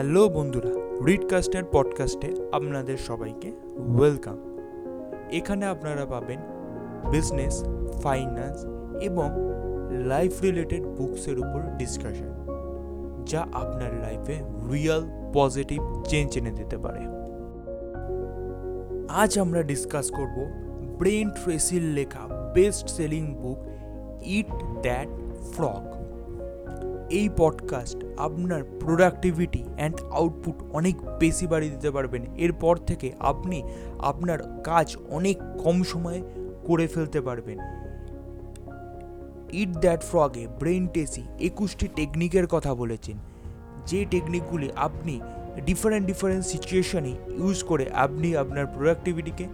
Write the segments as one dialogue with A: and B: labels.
A: Hello বন্ধুরা রিডকাস্টের পডকাস্টে আপনাদের সবাইকে ওয়েলকাম এখানে আপনারা পাবেন বিজনেস ফাইন্যান্স এবং লাইফ রিলেটেড বুকসের উপর ডিসকাশন যা আপনার লাইফে রিয়েল পজিটিভ চেঞ্জ এনে দিতে পারে। আজ আমরা ডিসকাস করব ব্রেন ট্রেসির লেখা best selling book eat that frog এই পডকাস্ট আপনার প্রোডাক্টিভিটি অ্যান্ড আউটপুট অনেক বেশি বাড়িয়ে দিতে পারবেন। এরপর থেকে আপনি আপনার কাজ অনেক কম সময়ে করে ফেলতে পারবেন। ইট দ্যাট ফ্রগে ব্রেন টেসি একুশটি টেকনিকের কথা বলেছেন। যে টেকনিকগুলি আপনি ডিফারেন্ট ডিফারেন্ট সিচুয়েশনে ইউজ করে আপনি আপনার প্রোডাক্টিভিটিকে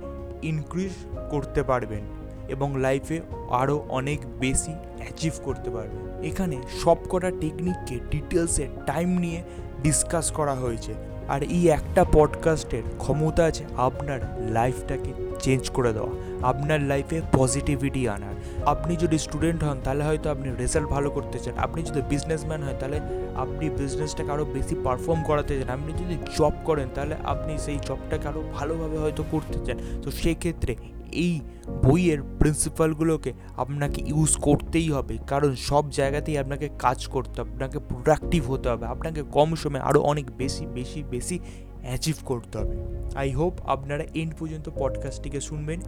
A: ইনক্রিজ করতে পারবেন এবং লাইফে আরও অনেক বেশি অ্যাচিভ করতে পারবেন এখানে সব কটা টেকনিককে ডিটেলসে টাইম নিয়ে ডিসকাস করা হয়েছে। আর এই একটা পডকাস্টের ক্ষমতা আছে আপনার লাইফটাকে চেঞ্জ করে দেওয়া, আপনার লাইফে পজিটিভিটি আনার। আপনি যদি স্টুডেন্ট হন, তাহলে হয়তো আপনি রেজাল্ট ভালো করতে চান। আপনি যদি বিজনেসম্যান হয়, তাহলে আপনি বিজনেসটাকে আরও বেশি পারফর্ম করাতে চান। আপনি যদি জব করেন, তাহলে আপনি সেই জবটাকে আরও ভালোভাবে হয়তো করতে চান। তো সেক্ষেত্রে এই বইয়ের প্রিন্সিপালগুলোকে আপনাকে ইউজ করতেই হবে। কারণ সব জায়গাতেই আপনাকে কাজ করতে হবে, আপনাকে প্রোডাক্টিভ হতে হবে, আপনাকে কম সময়ে আরও অনেক বেশি বেশি বেশি অ্যাচিভ করতে হবে। আই হোপ আপনারা এন্ড পর্যন্ত পডকাস্টটিকে শুনবেন।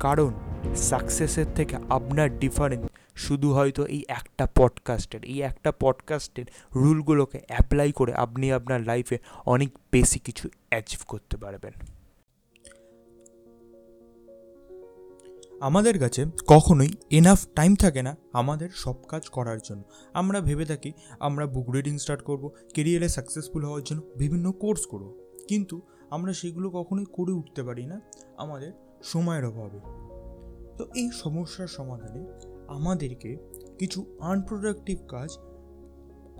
A: কারণ সাকসেসের থেকে আপনার ডিফারেন্স শুধু হয়তো এই একটা পডকাস্টের এই একটা পডকাস্টের রুলগুলোকে অ্যাপ্লাই করে আপনি আপনার লাইফে অনেক বেশি কিছু অ্যাচিভ করতে পারবেন। আমাদের কাছে কখনোই এনাফ টাইম থাকে না আমাদের সব কাজ করার জন্য। আমরা ভেবে থাকি আমরা বুক রিডিং স্টার্ট করব কেরিয়ারে সাকসেসফুল হওয়ার জন্য বিভিন্ন কোর্স করব। কিন্তু আমরা সেগুলো কখনোই করে উঠতে পারি না, আমাদের সময়ের অভাবে। তো এই সমস্যার সমাধানে আমাদেরকে কিছু আনপ্রোডাক্টিভ কাজ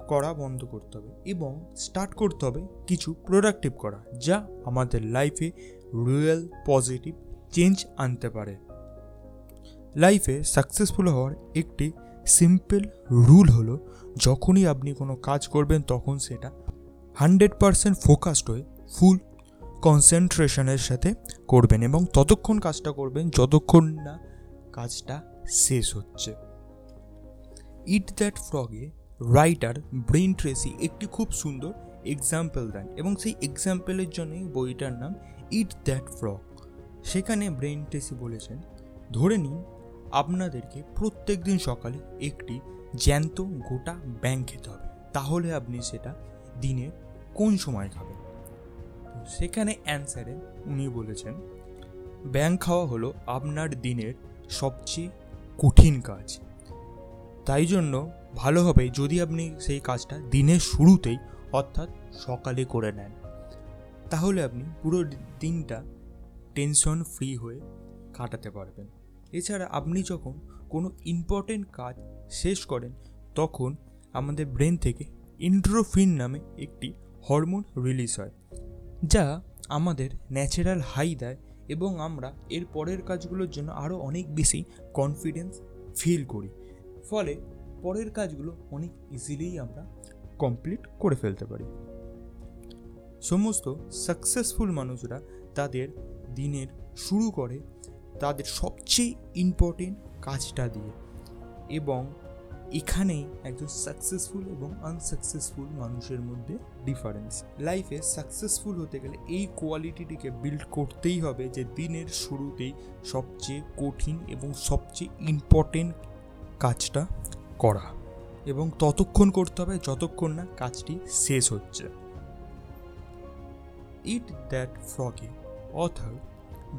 A: করা বন্ধ করতে হবে এবং স্টার্ট করতে হবে কিছু প্রোডাক্টিভ করা, যা আমাদের লাইফে রিয়েল পজিটিভ চেঞ্জ আনতে পারে। লাইফে সাকসেসফুল হওয়ার একটি সিম্পল রুল হলো, যখনই আপনি কোনো কাজ করবেন তখন সেটা হান্ড্রেড পারসেন্ট ফোকাসড হয়ে ফুল কনসেন্ট্রেশনের সাথে করবেন এবং ততক্ষণ কাজটা করবেন যতক্ষণ না কাজটা শেষ হচ্ছে। ইট দ্যাট ফ্রগে রাইটার ব্রেন ট্রেসি একটি খুব সুন্দর এক্সাম্পল দেন এবং সেই এক্সাম্পলের জন্যই বইটার নাম ইট দ্যাট ফ্রগ সেখানে ব্রেন ট্রেসি বলেছেন, ধরে নিন আপনাদেরকে প্রত্যেক দিন সকালে একটি জ্যান্ত গোটা ব্যাং খেতে হবে। তাহলে আপনি সেটা দিনের কোন সময় খাবেন? সেখানে অ্যান্সারে উনি বলেছেন ব্যাং খাওয়া হলো আপনার দিনের সবচেয়ে কঠিন কাজ। তাই জন্য ভালো হবে যদি আপনি সেই কাজটা দিনের শুরুতেই অর্থাৎ সকালে করে নেন। তাহলে আপনি পুরো দিনটা টেনশন ফ্রি হয়ে কাটাতে পারবেন। এছাড়া আপনি যখন কোনো ইম্পর্টেন্ট কাজ শেষ করেন, তখন আমাদের ব্রেন থেকে ইন্ড্রোফিন নামে একটি হরমোন রিলিজ হয়, যা আমাদের ন্যাচারাল হাই দেয় এবং আমরা এর পরের কাজগুলোর জন্য আরও অনেক বেশি কনফিডেন্স ফিল করি। ফলে পরের কাজগুলো অনেক ইজিলিই আমরা কমপ্লিট করে ফেলতে পারি। সমস্ত সাকসেসফুল মানুষরা তাদের দিনের শুরু করে তাদের সবচেয়ে ইম্পর্টেন্ট কাজটা দিয়ে। এবং এখানেই একজন সাকসেসফুল এবং আনসাকসেসফুল মানুষের মধ্যে ডিফারেন্স লাইফে সাকসেসফুল হতে গেলে এই কোয়ালিটিটিকে বিল্ড করতেই হবে যে দিনের শুরুতেই সবচেয়ে কঠিন এবং সবচেয়ে ইম্পর্টেন্ট কাজটা করা। এবং ততক্ষণ করতে হবে যতক্ষণ না কাজটি শেষ হচ্ছে। ইট দ্যাট ফ্রগে অথার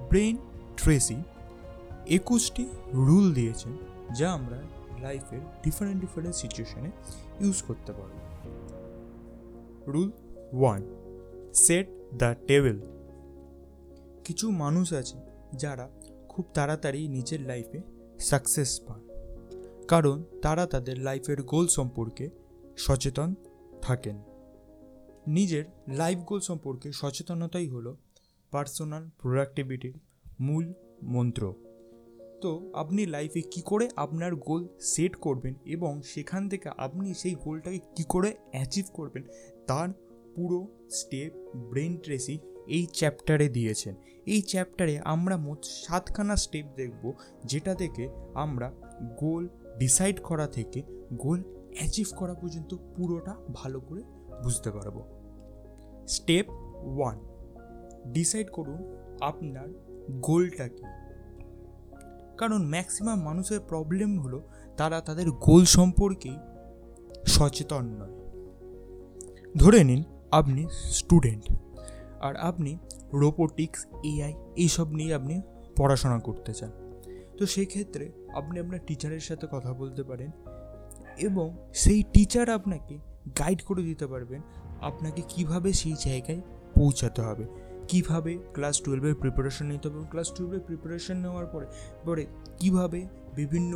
A: ব্রেন ট্রেসি একুশটি রুল দিয়েছেন যা আমরা লাইফের ডিফারেন্ট ডিফারেন্ট সিচুয়েশনে ইউজ করতে পারব। Rule one, set the table. কিছু মানুষ আছে যারা খুব তাড়াতাড়ি নিজের লাইফে সাকসেস পান কারণ তারা তাদের লাইফের গোল সম্পর্কে সচেতন থাকেন। নিজের লাইফ গোল সম্পর্কে সচেতনতাই হলো পার্সোনাল প্রোডাক্টিভিটির মূল মন্ত্র। তো আপনি লাইফে কি করে আপনার গোল সেট করবেন এবং সেখান থেকে আপনি সেই গোলটাকে কি করে অ্যাচিভ করবেন, তার পুরো স্টেপ ব্রেন ট্রেসি এই চ্যাপ্টারে দিয়েছেন। এই চ্যাপ্টারে আমরা মোট সাতখানা স্টেপ দেখব, যেটা থেকে আমরা গোল ডিসাইড করা থেকে গোল অ্যাচিভ করা পর্যন্ত পুরোটা ভালো করে বুঝতে পারব। স্টেপ ওয়ান ডিসাইড করুন আপনার গোলটা কী। কারণ ম্যাক্সিমাম মানুষের প্রবলেম হলো তারা তাদের গোল সম্পর্কেই সচেতন নয়। ধরে নিন, আপনি স্টুডেন্ট আর আপনি রোবোটিক্স এআই এইসব নিয়ে আপনি পড়াশোনা করতে চান। তো সেই ক্ষেত্রে আপনি আপনার টিচারের সাথে কথা বলতে পারেন এবং সেই টিচার আপনাকে গাইড করে দিতে পারবেন আপনাকে কীভাবে সেই জায়গায় পৌঁছাতে হবে। কীভাবে ক্লাস টুয়েলভের প্রিপারেশন নিতে হবে ক্লাস টুয়েলভের প্রিপারেশন নেওয়ার পরে পরে কীভাবে বিভিন্ন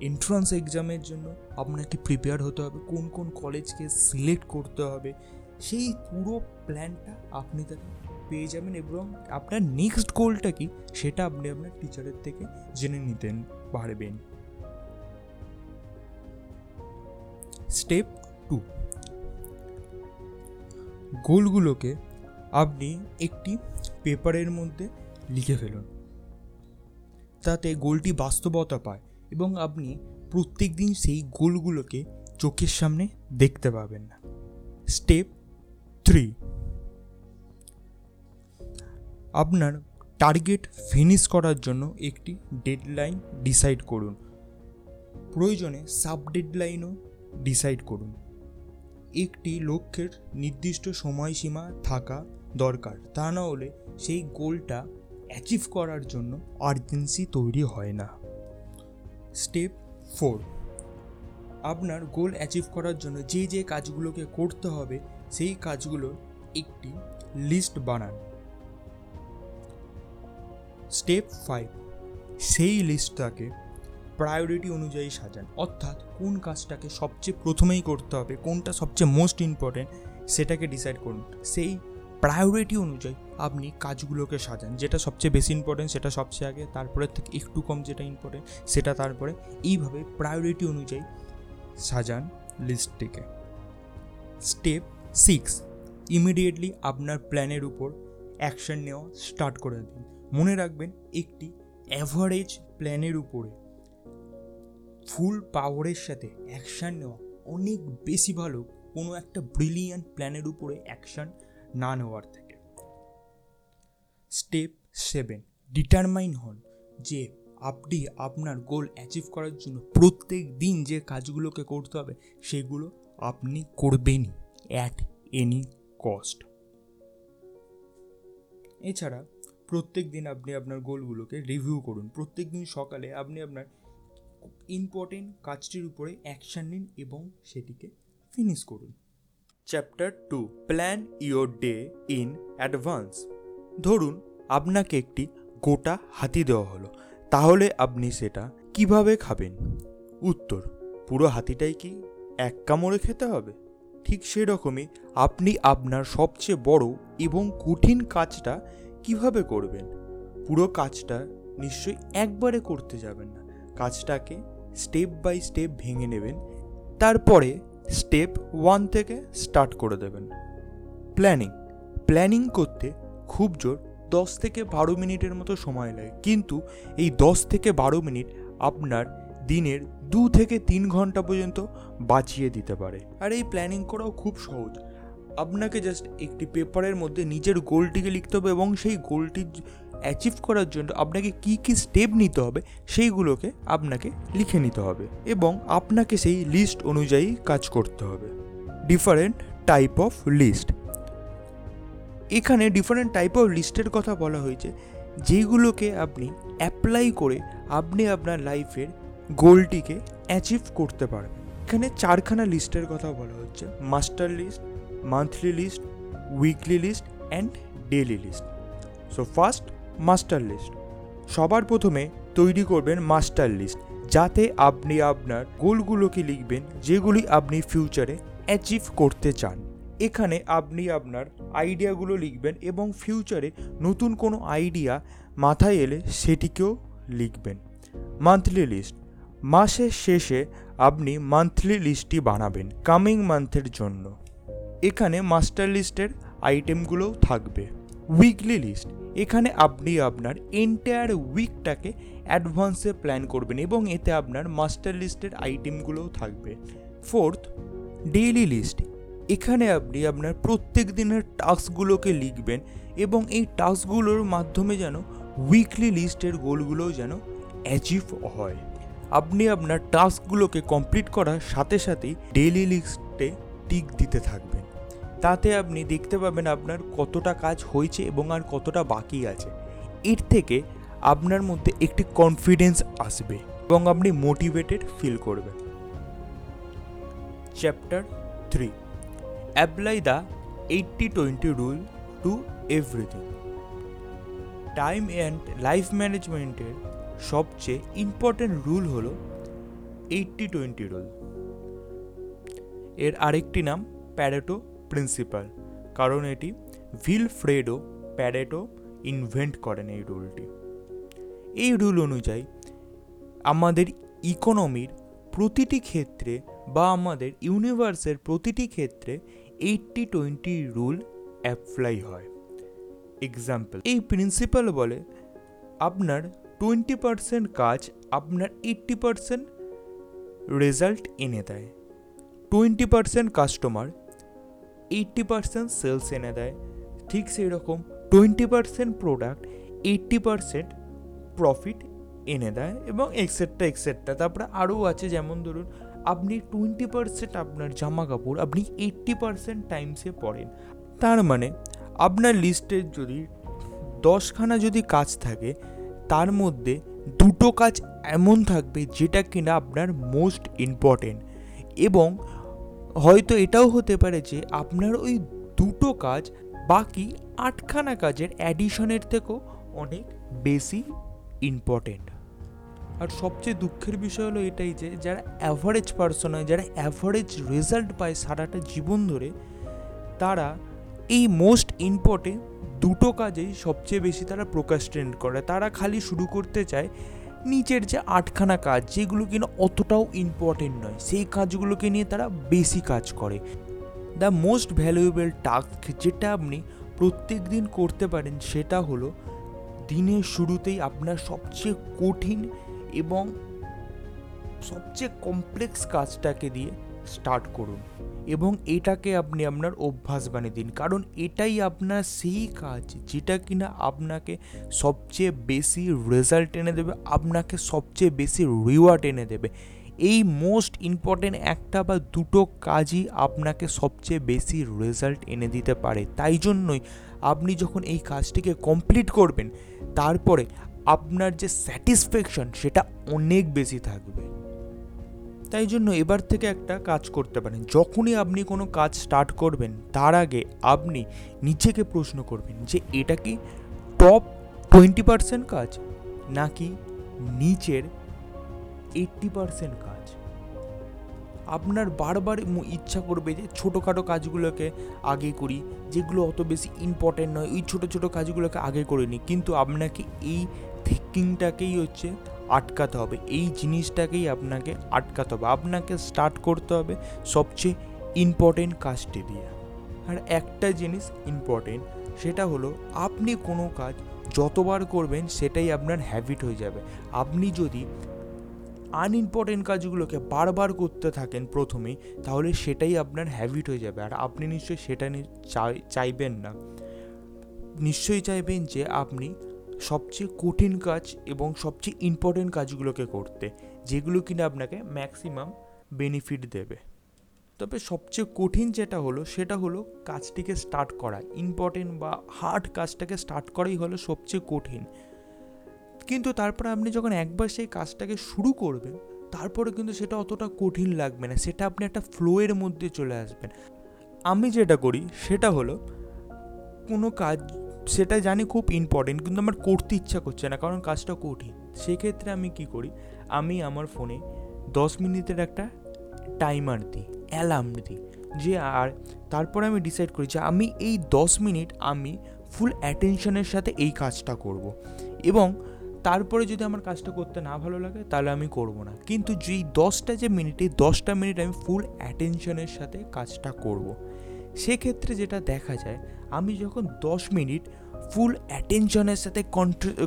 A: এন্ট্রান্স এক্সামের জন্য আপনাকে প্রিপেয়ার হতে হবে, কোন কোন কলেজকে সিলেক্ট করতে হবে, সেই পুরো প্ল্যানটা আপনি তাকে পেয়ে যাবেন এবং আপনার নেক্সট গোলটা কি সেটা আপনি আপনার টিচারের থেকে জেনে নিতেন পারবেন। স্টেপ টু গোলগুলোকে আপনি একটি পেপারের মধ্যে লিখে ফেলুন। তাতে গোলটি বাস্তবতা পায় এবং আপনি প্রত্যেক দিন সেই গোলগুলোকে চোখের সামনে দেখতে পাবেন না। Step three. আপনার টার্গেট ফিনিশ করার জন্য একটি ডেডলাইন ডিসাইড করুন। প্রয়োজনে সাব ডেডলাইনও ডিসাইড করুন। একটি লক্ষ্যের নির্দিষ্ট সময়সীমা থাকা দরকার। তা না হলে সেই গোলটা অ্যাচিভ করার জন্য আর্জেন্সি তৈরি হয় না। স্টেপ ফোর আপনার গোল অ্যাচিভ করার জন্য যে যে কাজগুলোকে করতে হবে, সেই কাজগুলোর একটি লিস্ট বানান। স্টেপ ফাইভ সেই লিস্টটাকে প্রায়োরিটি অনুযায়ী সাজান। অর্থাৎ কোন কাজটাকে সবচেয়ে প্রথমেই করতে হবে, কোনটা সবচেয়ে মোস্ট ইম্পর্টেন্ট সেটাকে ডিসাইড করুন। সেই প্রায়োরিটি অনুযায়ী আপনি কাজগুলোকে সাজান। যেটা সবচেয়ে বেশি ইম্পর্টেন্ট সেটা সবচেয়ে আগে, তারপরে থেকে একটু কম যেটা ইম্পর্টেন্ট সেটা তারপরে। এইভাবে প্রায়োরিটি অনুযায়ী সাজান লিস্টটিকে স্টেপ সিক্স ইমিডিয়েটলি আপনার প্ল্যানের উপর অ্যাকশন নেওয়া স্টার্ট করে দিন। মনে রাখবেন, একটি অ্যাভারেজ প্ল্যানের উপরে ফুল পাওয়ারের সাথে অ্যাকশান নেওয়া অনেক বেশি ভালো। কোনো একটা ব্রিলিয়ান্ট প্ল্যানের উপরে অ্যাকশান না নেওয়ার থেকে। স্টেপ সেভেন, ডিটারমাইন হন যে আপনি আপনার গোল অ্যাচিভ করার জন্য প্রত্যেক দিন যে কাজগুলোকে করতে হবে, সেগুলো আপনি করবেনই অ্যাট এনি কস্ট এছাড়া প্রত্যেক দিন আপনি আপনার গোলগুলোকে রিভিউ করুন। প্রত্যেক দিন সকালে আপনি আপনার ইম্পর্টেন্ট কাজটির উপরে অ্যাকশান নিন এবং সেটিকে ফিনিশ করুন। Chapter two plan your day in advance ধরুন, আপনাকে একটি গোটা হাতি দেওয়া হলো। তাহলে আপনি সেটা কীভাবে খাবেন? উত্তর, পুরো হাতিটাই কি এক কামড়ে খেতে হবে? ঠিক সেরকমই আপনি আপনার সবচেয়ে বড় এবং কঠিন কাজটা কীভাবে করবেন? পুরো কাজটা নিশ্চয়ই একবারে করতে যাবেন না। কাজটাকে স্টেপ বাই স্টেপ ভেঙে নেবেন। তারপরে স্টেপ ওয়ান থেকে স্টার্ট করে দেবেন। প্ল্যানিং। প্ল্যানিং করতে খুব জোর দশ থেকে বারো মিনিটের মতো সময় লাগে। কিন্তু এই দশ থেকে বারো মিনিট আপনার দিনের দু থেকে তিন ঘণ্টা পর্যন্ত বাঁচিয়ে দিতে পারে। আর এই প্ল্যানিং করাও খুব সহজ। আপনাকে জাস্ট একটি পেপারের মধ্যে নিজের গোলটিকে লিখতে হবে এবং সেই গোলটি অ্যাচিভ করার জন্য আপনাকে কী কী স্টেপ নিতে হবে সেইগুলোকে আপনাকে লিখে নিতে হবে এবং আপনাকে সেই লিস্ট অনুযায়ী কাজ করতে হবে। ডিফারেন্ট টাইপ অফ লিস্ট এখানে ডিফারেন্ট টাইপ অফ লিস্টের কথা বলা হয়েছে, যেগুলোকে আপনি অ্যাপ্লাই করে আপনি আপনার লাইফের গোলটিকে অ্যাচিভ করতে পারবেন। এখানে চারখানা লিস্টের কথা বলা হচ্ছে master list monthly list weekly list and daily list so first master list. সবার প্রথমে তৈরি করবেন মাস্টার লিস্ট, যাতে আপনি আপনার গোলগুলোকে লিখবেন যেগুলি আপনি ফিউচারে অ্যাচিভ করতে চান। এখানে আপনি আপনার আইডিয়াগুলো লিখবেন এবং ফিউচারে নতুন কোনো আইডিয়া মাথায় এলে সেটিকেও লিখবেন। মান্থলি লিস্ট, মাসের শেষে আপনি মান্থলি লিস্টটি বানাবেন, কামিং মান্থের জন্য। এখানে মাস্টার লিস্টের আইটেমগুলোও থাকবে। উইকলি লিস্ট এখানে আপনি আপনার এন্টায়ার উইকটাকে অ্যাডভান্সে প্ল্যান করবেন এবং এতে আপনার মাস্টার লিস্টের আইটেমগুলোও থাকবে। ফোর্থ ডেইলি লিস্ট এখানে আপনি আপনার প্রত্যেক দিনের টাস্কগুলোকে লিখবেন এবং এই টাস্কগুলোর মাধ্যমে যেন উইকলি লিস্টের গোলগুলোও যেন অ্যাচিভ হয়। আপনি আপনার টাস্কগুলোকে কমপ্লিট করার সাথে সাথেই ডেইলি লিস্টে টিক দিতে থাকবেন। তাতে আপনি দেখতে পাবেন আপনার কতটা কাজ হয়েছে এবং আর কতটা বাকি আছে। এর থেকে আপনার মধ্যে একটি কনফিডেন্স আসবে এবং আপনি মোটিভেটেড ফিল করবেন। Chapter three apply the eighty twenty rule to everything time and life ম্যানেজমেন্টের সবচেয়ে ইম্পর্ট্যান্ট রুল হলো এইটটি টোয়েন্টি রুল এর আরেকটি নাম প্যারেটো প্রিন্সিপাল কারণ এটি ভিল ফ্রেডো প্যারেটো ইনভেন্ট করেন এই রুলটি এই রুল অনুযায়ী, আমাদের ইকোনমির প্রতিটি ক্ষেত্রে বা আমাদের ইউনিভার্সের প্রতিটি ক্ষেত্রে এইটটি টোয়েন্টি রুল অ্যাপ্লাই হয়। এক্সাম্পল এই প্রিন্সিপাল বলে, আপনার টোয়েন্টি পারসেন্ট কাজ আপনার এইট্টি পারসেন্ট রেজাল্ট এনে দেয়। Twenty percent customer eighty percent sales এনে দেয়। ঠিক সেই রকম twenty percent product eighty percent profit এনে দেয় এবং এক্সেট্রা এক্সেট্রা তারপরে আরও আছে, যেমন ধরুন, আপনি টোয়েন্টি পারসেন্ট আপনার জামা কাপড় আপনি এইট্টি পারসেন্ট টাইমসে পরেন। তার মানে আপনার লিস্টের যদি দশখানা যদি কাজ থাকে, তার মধ্যে দুটো কাজ এমন থাকবে যেটা কিনা আপনার মোস্ট ইম্পর্টেন্ট এবং হয়তো এটাও হতে পারে যে আপনার ওই দুটো কাজ বাকি আটখানা কাজের অ্যাডিশনের থেকেও অনেক বেশি ইম্পর্টেন্ট আর সবচেয়ে দুঃখের বিষয় হলো এটাই যে যারা অ্যাভারেজ পার্সন হয়, যারা অ্যাভারেজ রেজাল্ট পায় সারাটা জীবন ধরে, তারা এই মোস্ট ইম্পর্টেন্ট দুটো কাজেই সবচেয়ে বেশি তারা প্রোকাস্টেন্ট করে। তারা খালি শুরু করতে চায় নিচের যে আটখানা কাজ, যেগুলো কিনা অতটাও ইম্পর্টেন্ট নয়, সেই কাজগুলোকে নিয়ে তারা বেশি কাজ করে। দ্য মোস্ট ভ্যালুয়েবল টাস্ক যেটা আপনি প্রত্যেক দিন করতে পারেন সেটা হলো দিনের শুরুতেই আপনার সবচেয়ে কঠিন এবং সবচেয়ে কমপ্লেক্স কাজটাকে দিয়ে স্টার্ট করুন। এবং এটাকে আপনি আপনার অভ্যাস বানিয়ে দিন। কারণ এটাই আপনার সেই কাজ যেটা কিনা আপনাকে সবচেয়ে বেশি রেজাল্ট এনে দেবে, আপনাকে সবচেয়ে বেশি রিওয়ার্ড এনে দেবে। এই মোস্ট ইম্পর্টেন্ট একটা বা দুটো কাজই আপনাকে সবচেয়ে বেশি রেজাল্ট এনে দিতে পারে। তাই জন্যই আপনি যখন এই কাজটিকে কমপ্লিট করবেন, তারপরে আপনার যে স্যাটিসফ্যাকশন সেটা অনেক বেশি থাকবে। তাই জন্য এবার থেকে একটা কাজ করতে পারেন। যখনই আপনি কোনো কাজ স্টার্ট করবেন, তার আগে আপনি নিজেকে প্রশ্ন করবেন যে, এটা কি টপ টোয়েন্টি পারসেন্ট কাজ নাকি নিচের এইট্টি পারসেন্ট কাজ? আপনার বারবার ইচ্ছা করবে যে, ছোটোখাটো কাজগুলোকে আগে করি, যেগুলো অত বেশি ইম্পর্টেন্ট নয়, ওই ছোটো ছোটো কাজগুলোকে আগে করে নিই। কিন্তু আপনাকে এই থিঙ্কিংটাকেই হচ্ছে আটকাতে হবে। এই জিনিসটাকেই আপনাকে আটকাতে হবে। আপনাকে স্টার্ট করতে হবে সবচেয়ে ইম্পর্টেন্ট কাজটি দিয়ে। আর একটা জিনিস ইম্পর্টেন্ট সেটা হলো আপনি কোনো কাজ যতবার করবেন সেটাই আপনার হ্যাবিট হয়ে যাবে। আপনি যদি আনইম্পর্টেন্ট কাজগুলোকে বারবার করতে থাকেন প্রথমেই তাহলে সেটাই আপনার হ্যাবিট হয়ে যাবে। আর আপনি নিশ্চয়ই সেটা চাইবেন না। নিশ্চয়ই চাইবেন যে আপনি সবচেয়ে কঠিন কাজ এবং সবচেয়ে ইম্পর্টেন্ট কাজগুলোকে করতে, যেগুলো কিনা আপনাকে ম্যাক্সিমাম বেনিফিট দেবে। তবে সবচেয়ে কঠিন যেটা হলো, সেটা হলো কাজটিকে স্টার্ট করা। ইম্পর্টেন্ট বা হার্ড কাজটাকে স্টার্ট করাই হলো সবচেয়ে কঠিন। কিন্তু তারপরে আপনি যখন একবার সেই কাজটাকে শুরু করবেন, তারপরে কিন্তু সেটা অতটা কঠিন লাগবে না। সেটা আপনি একটা ফ্লোয়ের মধ্যে চলে আসবেন। আমি যেটা করি, সেটা হলো কোনো কাজ সেটা জানি খুব ইম্পর্টেন্ট কিন্তু আমার করতে ইচ্ছা করছে না, কারণ কাজটা কঠিন। সেক্ষেত্রে আমি কি করি, আমি আমার ফোনে দশ মিনিটের একটা টাইমার দিই অ্যালার্ম দিই, যে আর তারপরে আমি ডিসাইড করি যে আমি এই দশ মিনিট আমি ফুল অ্যাটেনশনের সাথে এই কাজটা করব। এবং তারপরে যদি আমার কাজটা করতে না ভালো লাগে, তাহলে আমি করব না। কিন্তু যেই দশটা যে মিনিট দশটা মিনিট আমি ফুল অ্যাটেনশনের সাথে কাজটা করব। সেক্ষেত্রে যেটা দেখা যায়, আমি যখন দশ মিনিট ফুল অ্যাটেনশনের সাথে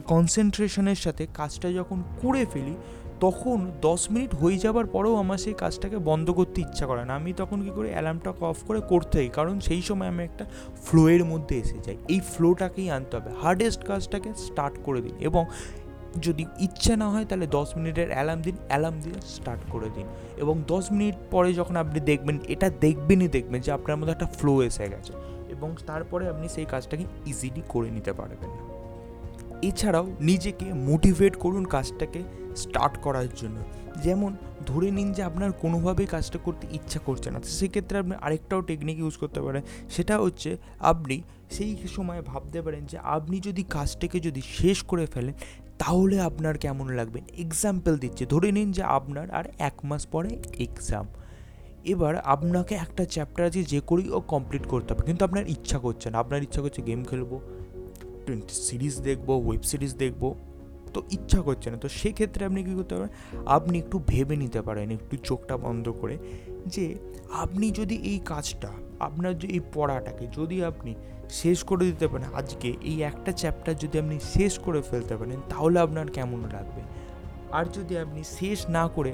A: কনসেন্ট্রেশনের সাথে কাজটা যখন করে ফেলি, তখন দশ মিনিট হয়ে যাবার পরেও আমার সেই কাজটাকে বন্ধ করতে ইচ্ছা করে না। আমি তখন কী করি অ্যালার্মটাকে অফ করে করতে করতেই কারণ সেই সময় আমি একটা ফ্লোয়ের মধ্যে এসে যাই। এই ফ্লোটাকেই আনতে হবে। হার্ডেস্ট কাজটাকে স্টার্ট করে দিন এবং যদি ইচ্ছে না হয় তাহলে দশ মিনিটের অ্যালার্ম দিন অ্যালার্ম দিয়ে স্টার্ট করে দিন। এবং দশ মিনিট পরে যখন আপনি দেখবেন, এটা দেখবেনই দেখবেন যে আপনার মধ্যে একটা ফ্লো এসে গেছে। এবং তারপরে আপনি সেই কাজটাকে ইজিলি করে নিতে পারবেন এছাড়াও নিজেকে মোটিভেট করুন কাজটাকে স্টার্ট করার জন্য। যেমন ধরে নিন যে আপনার কোনোভাবেই কাজটা করতে ইচ্ছা করছে না সেক্ষেত্রে আপনি আরেকটাও টেকনিক ইউজ করতে পারেন। সেটা হচ্ছে আপনি সেই সময় ভাবতে পারেন যে আপনি যদি কাজটাকে যদি শেষ করে ফেলেন তাহলে আপনার কেমন লাগবে? এক্সাম্পল দিচ্ছে। ধরে নিন যে আপনার আর এক মাস পরে এক্সাম এবার আপনাকে একটা চ্যাপ্টার আছে যে করেই ও কমপ্লিট করতে হবে। কিন্তু আপনার ইচ্ছা করছে না। আপনার ইচ্ছা করছে গেম খেলব সিরিজ দেখব ওয়েব সিরিজ দেখব। তো ইচ্ছা করছে না। তো সেক্ষেত্রে আপনি কী করতে পারেন আপনি একটু ভেবে নিতে পারেন, একটু চোখটা বন্ধ করে যে আপনি যদি এই কাজটা, আপনার যে এই পড়াটাকে, যদি আপনি শেষ করে দিতে পারেন। আজকে এই একটা চ্যাপ্টার যদি আপনি শেষ করে ফেলতে পারেন, তাহলে আপনার কেমন লাগবে? আর যদি আপনি শেষ না করে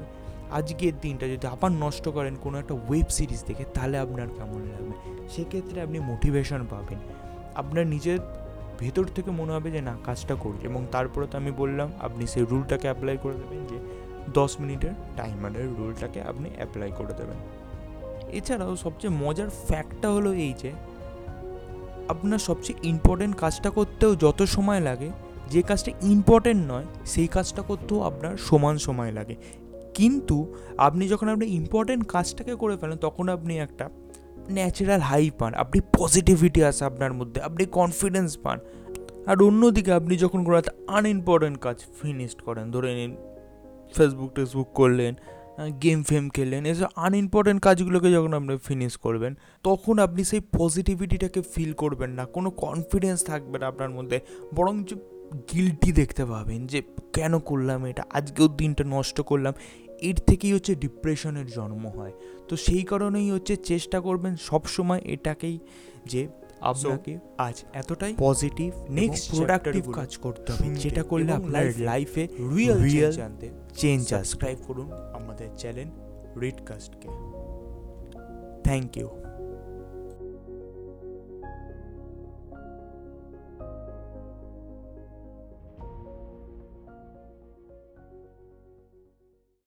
A: আজকের দিনটা যদি আবার নষ্ট করেন কোনো একটা ওয়েব সিরিজ দেখে, তাহলে আপনার কেমন লাগবে? সেক্ষেত্রে আপনি মোটিভেশন পাবেন। আপনার নিজের ভেতর থেকে মনে হবে যে, না, কাজটা করি এবং তারপরে তো আমি বললাম, আপনি সেই রুলটাকে অ্যাপ্লাই করে দেবেন যে, দশ মিনিটের টাইমারের রুলটাকে আপনি অ্যাপ্লাই করে দেবেন। এছাড়াও সবচেয়ে মজার ফ্যাক্টটা হলো এই যে আপনার সবচেয়ে ইম্পর্টেন্ট কাজটা করতেও যত সময় লাগে, যে কাজটা ইম্পর্টেন্ট নয়, সেই কাজটা করতেও আপনার সমান সময় লাগে। কিন্তু আপনি যখন আপনি ইম্পর্টেন্ট কাজটাকে করে ফেলেন, তখন আপনি একটা ন্যাচারাল হাই পান, আপনি পজিটিভিটি আসে আপনার মধ্যে, আপনি কনফিডেন্স পান। আর অন্যদিকে আপনি যখন কোনো একটা আনইম্পর্টেন্ট কাজ ফিনিশড করেন, ধরে নিন ফেসবুক টেসবুক করলেন গেম ফেম খেললেন এসব আনইম্পর্টেন্ট কাজগুলোকে যখন আপনি ফিনিশ করবেন, তখন আপনি সেই পজিটিভিটিটাকে ফিল করবেন না। কোনো কনফিডেন্স থাকবে না আপনার মধ্যে। বরং যে গিলটি দেখতে পাবেন যে, কেন করলাম এটা? আজকেও দিনটা নষ্ট করলাম। এর থেকেই হচ্ছে ডিপ্রেশনের জন্ম হয়। তো সেই কারণেই হচ্ছে চেষ্টা করবেন সব সময় এটাকেই যে আপনাকে আজ এতটাই পজিটিভ নেক্সট প্রোডাক্টিভ কাজ করতে হবে যেটা করলে আপনার লাইফে রিয়েল রিয়েল জানতে চেঞ্জ সাবস্ক্রাইব করুন আমাদের চ্যানেল রিডকাস্টকে থ্যাংক ইউ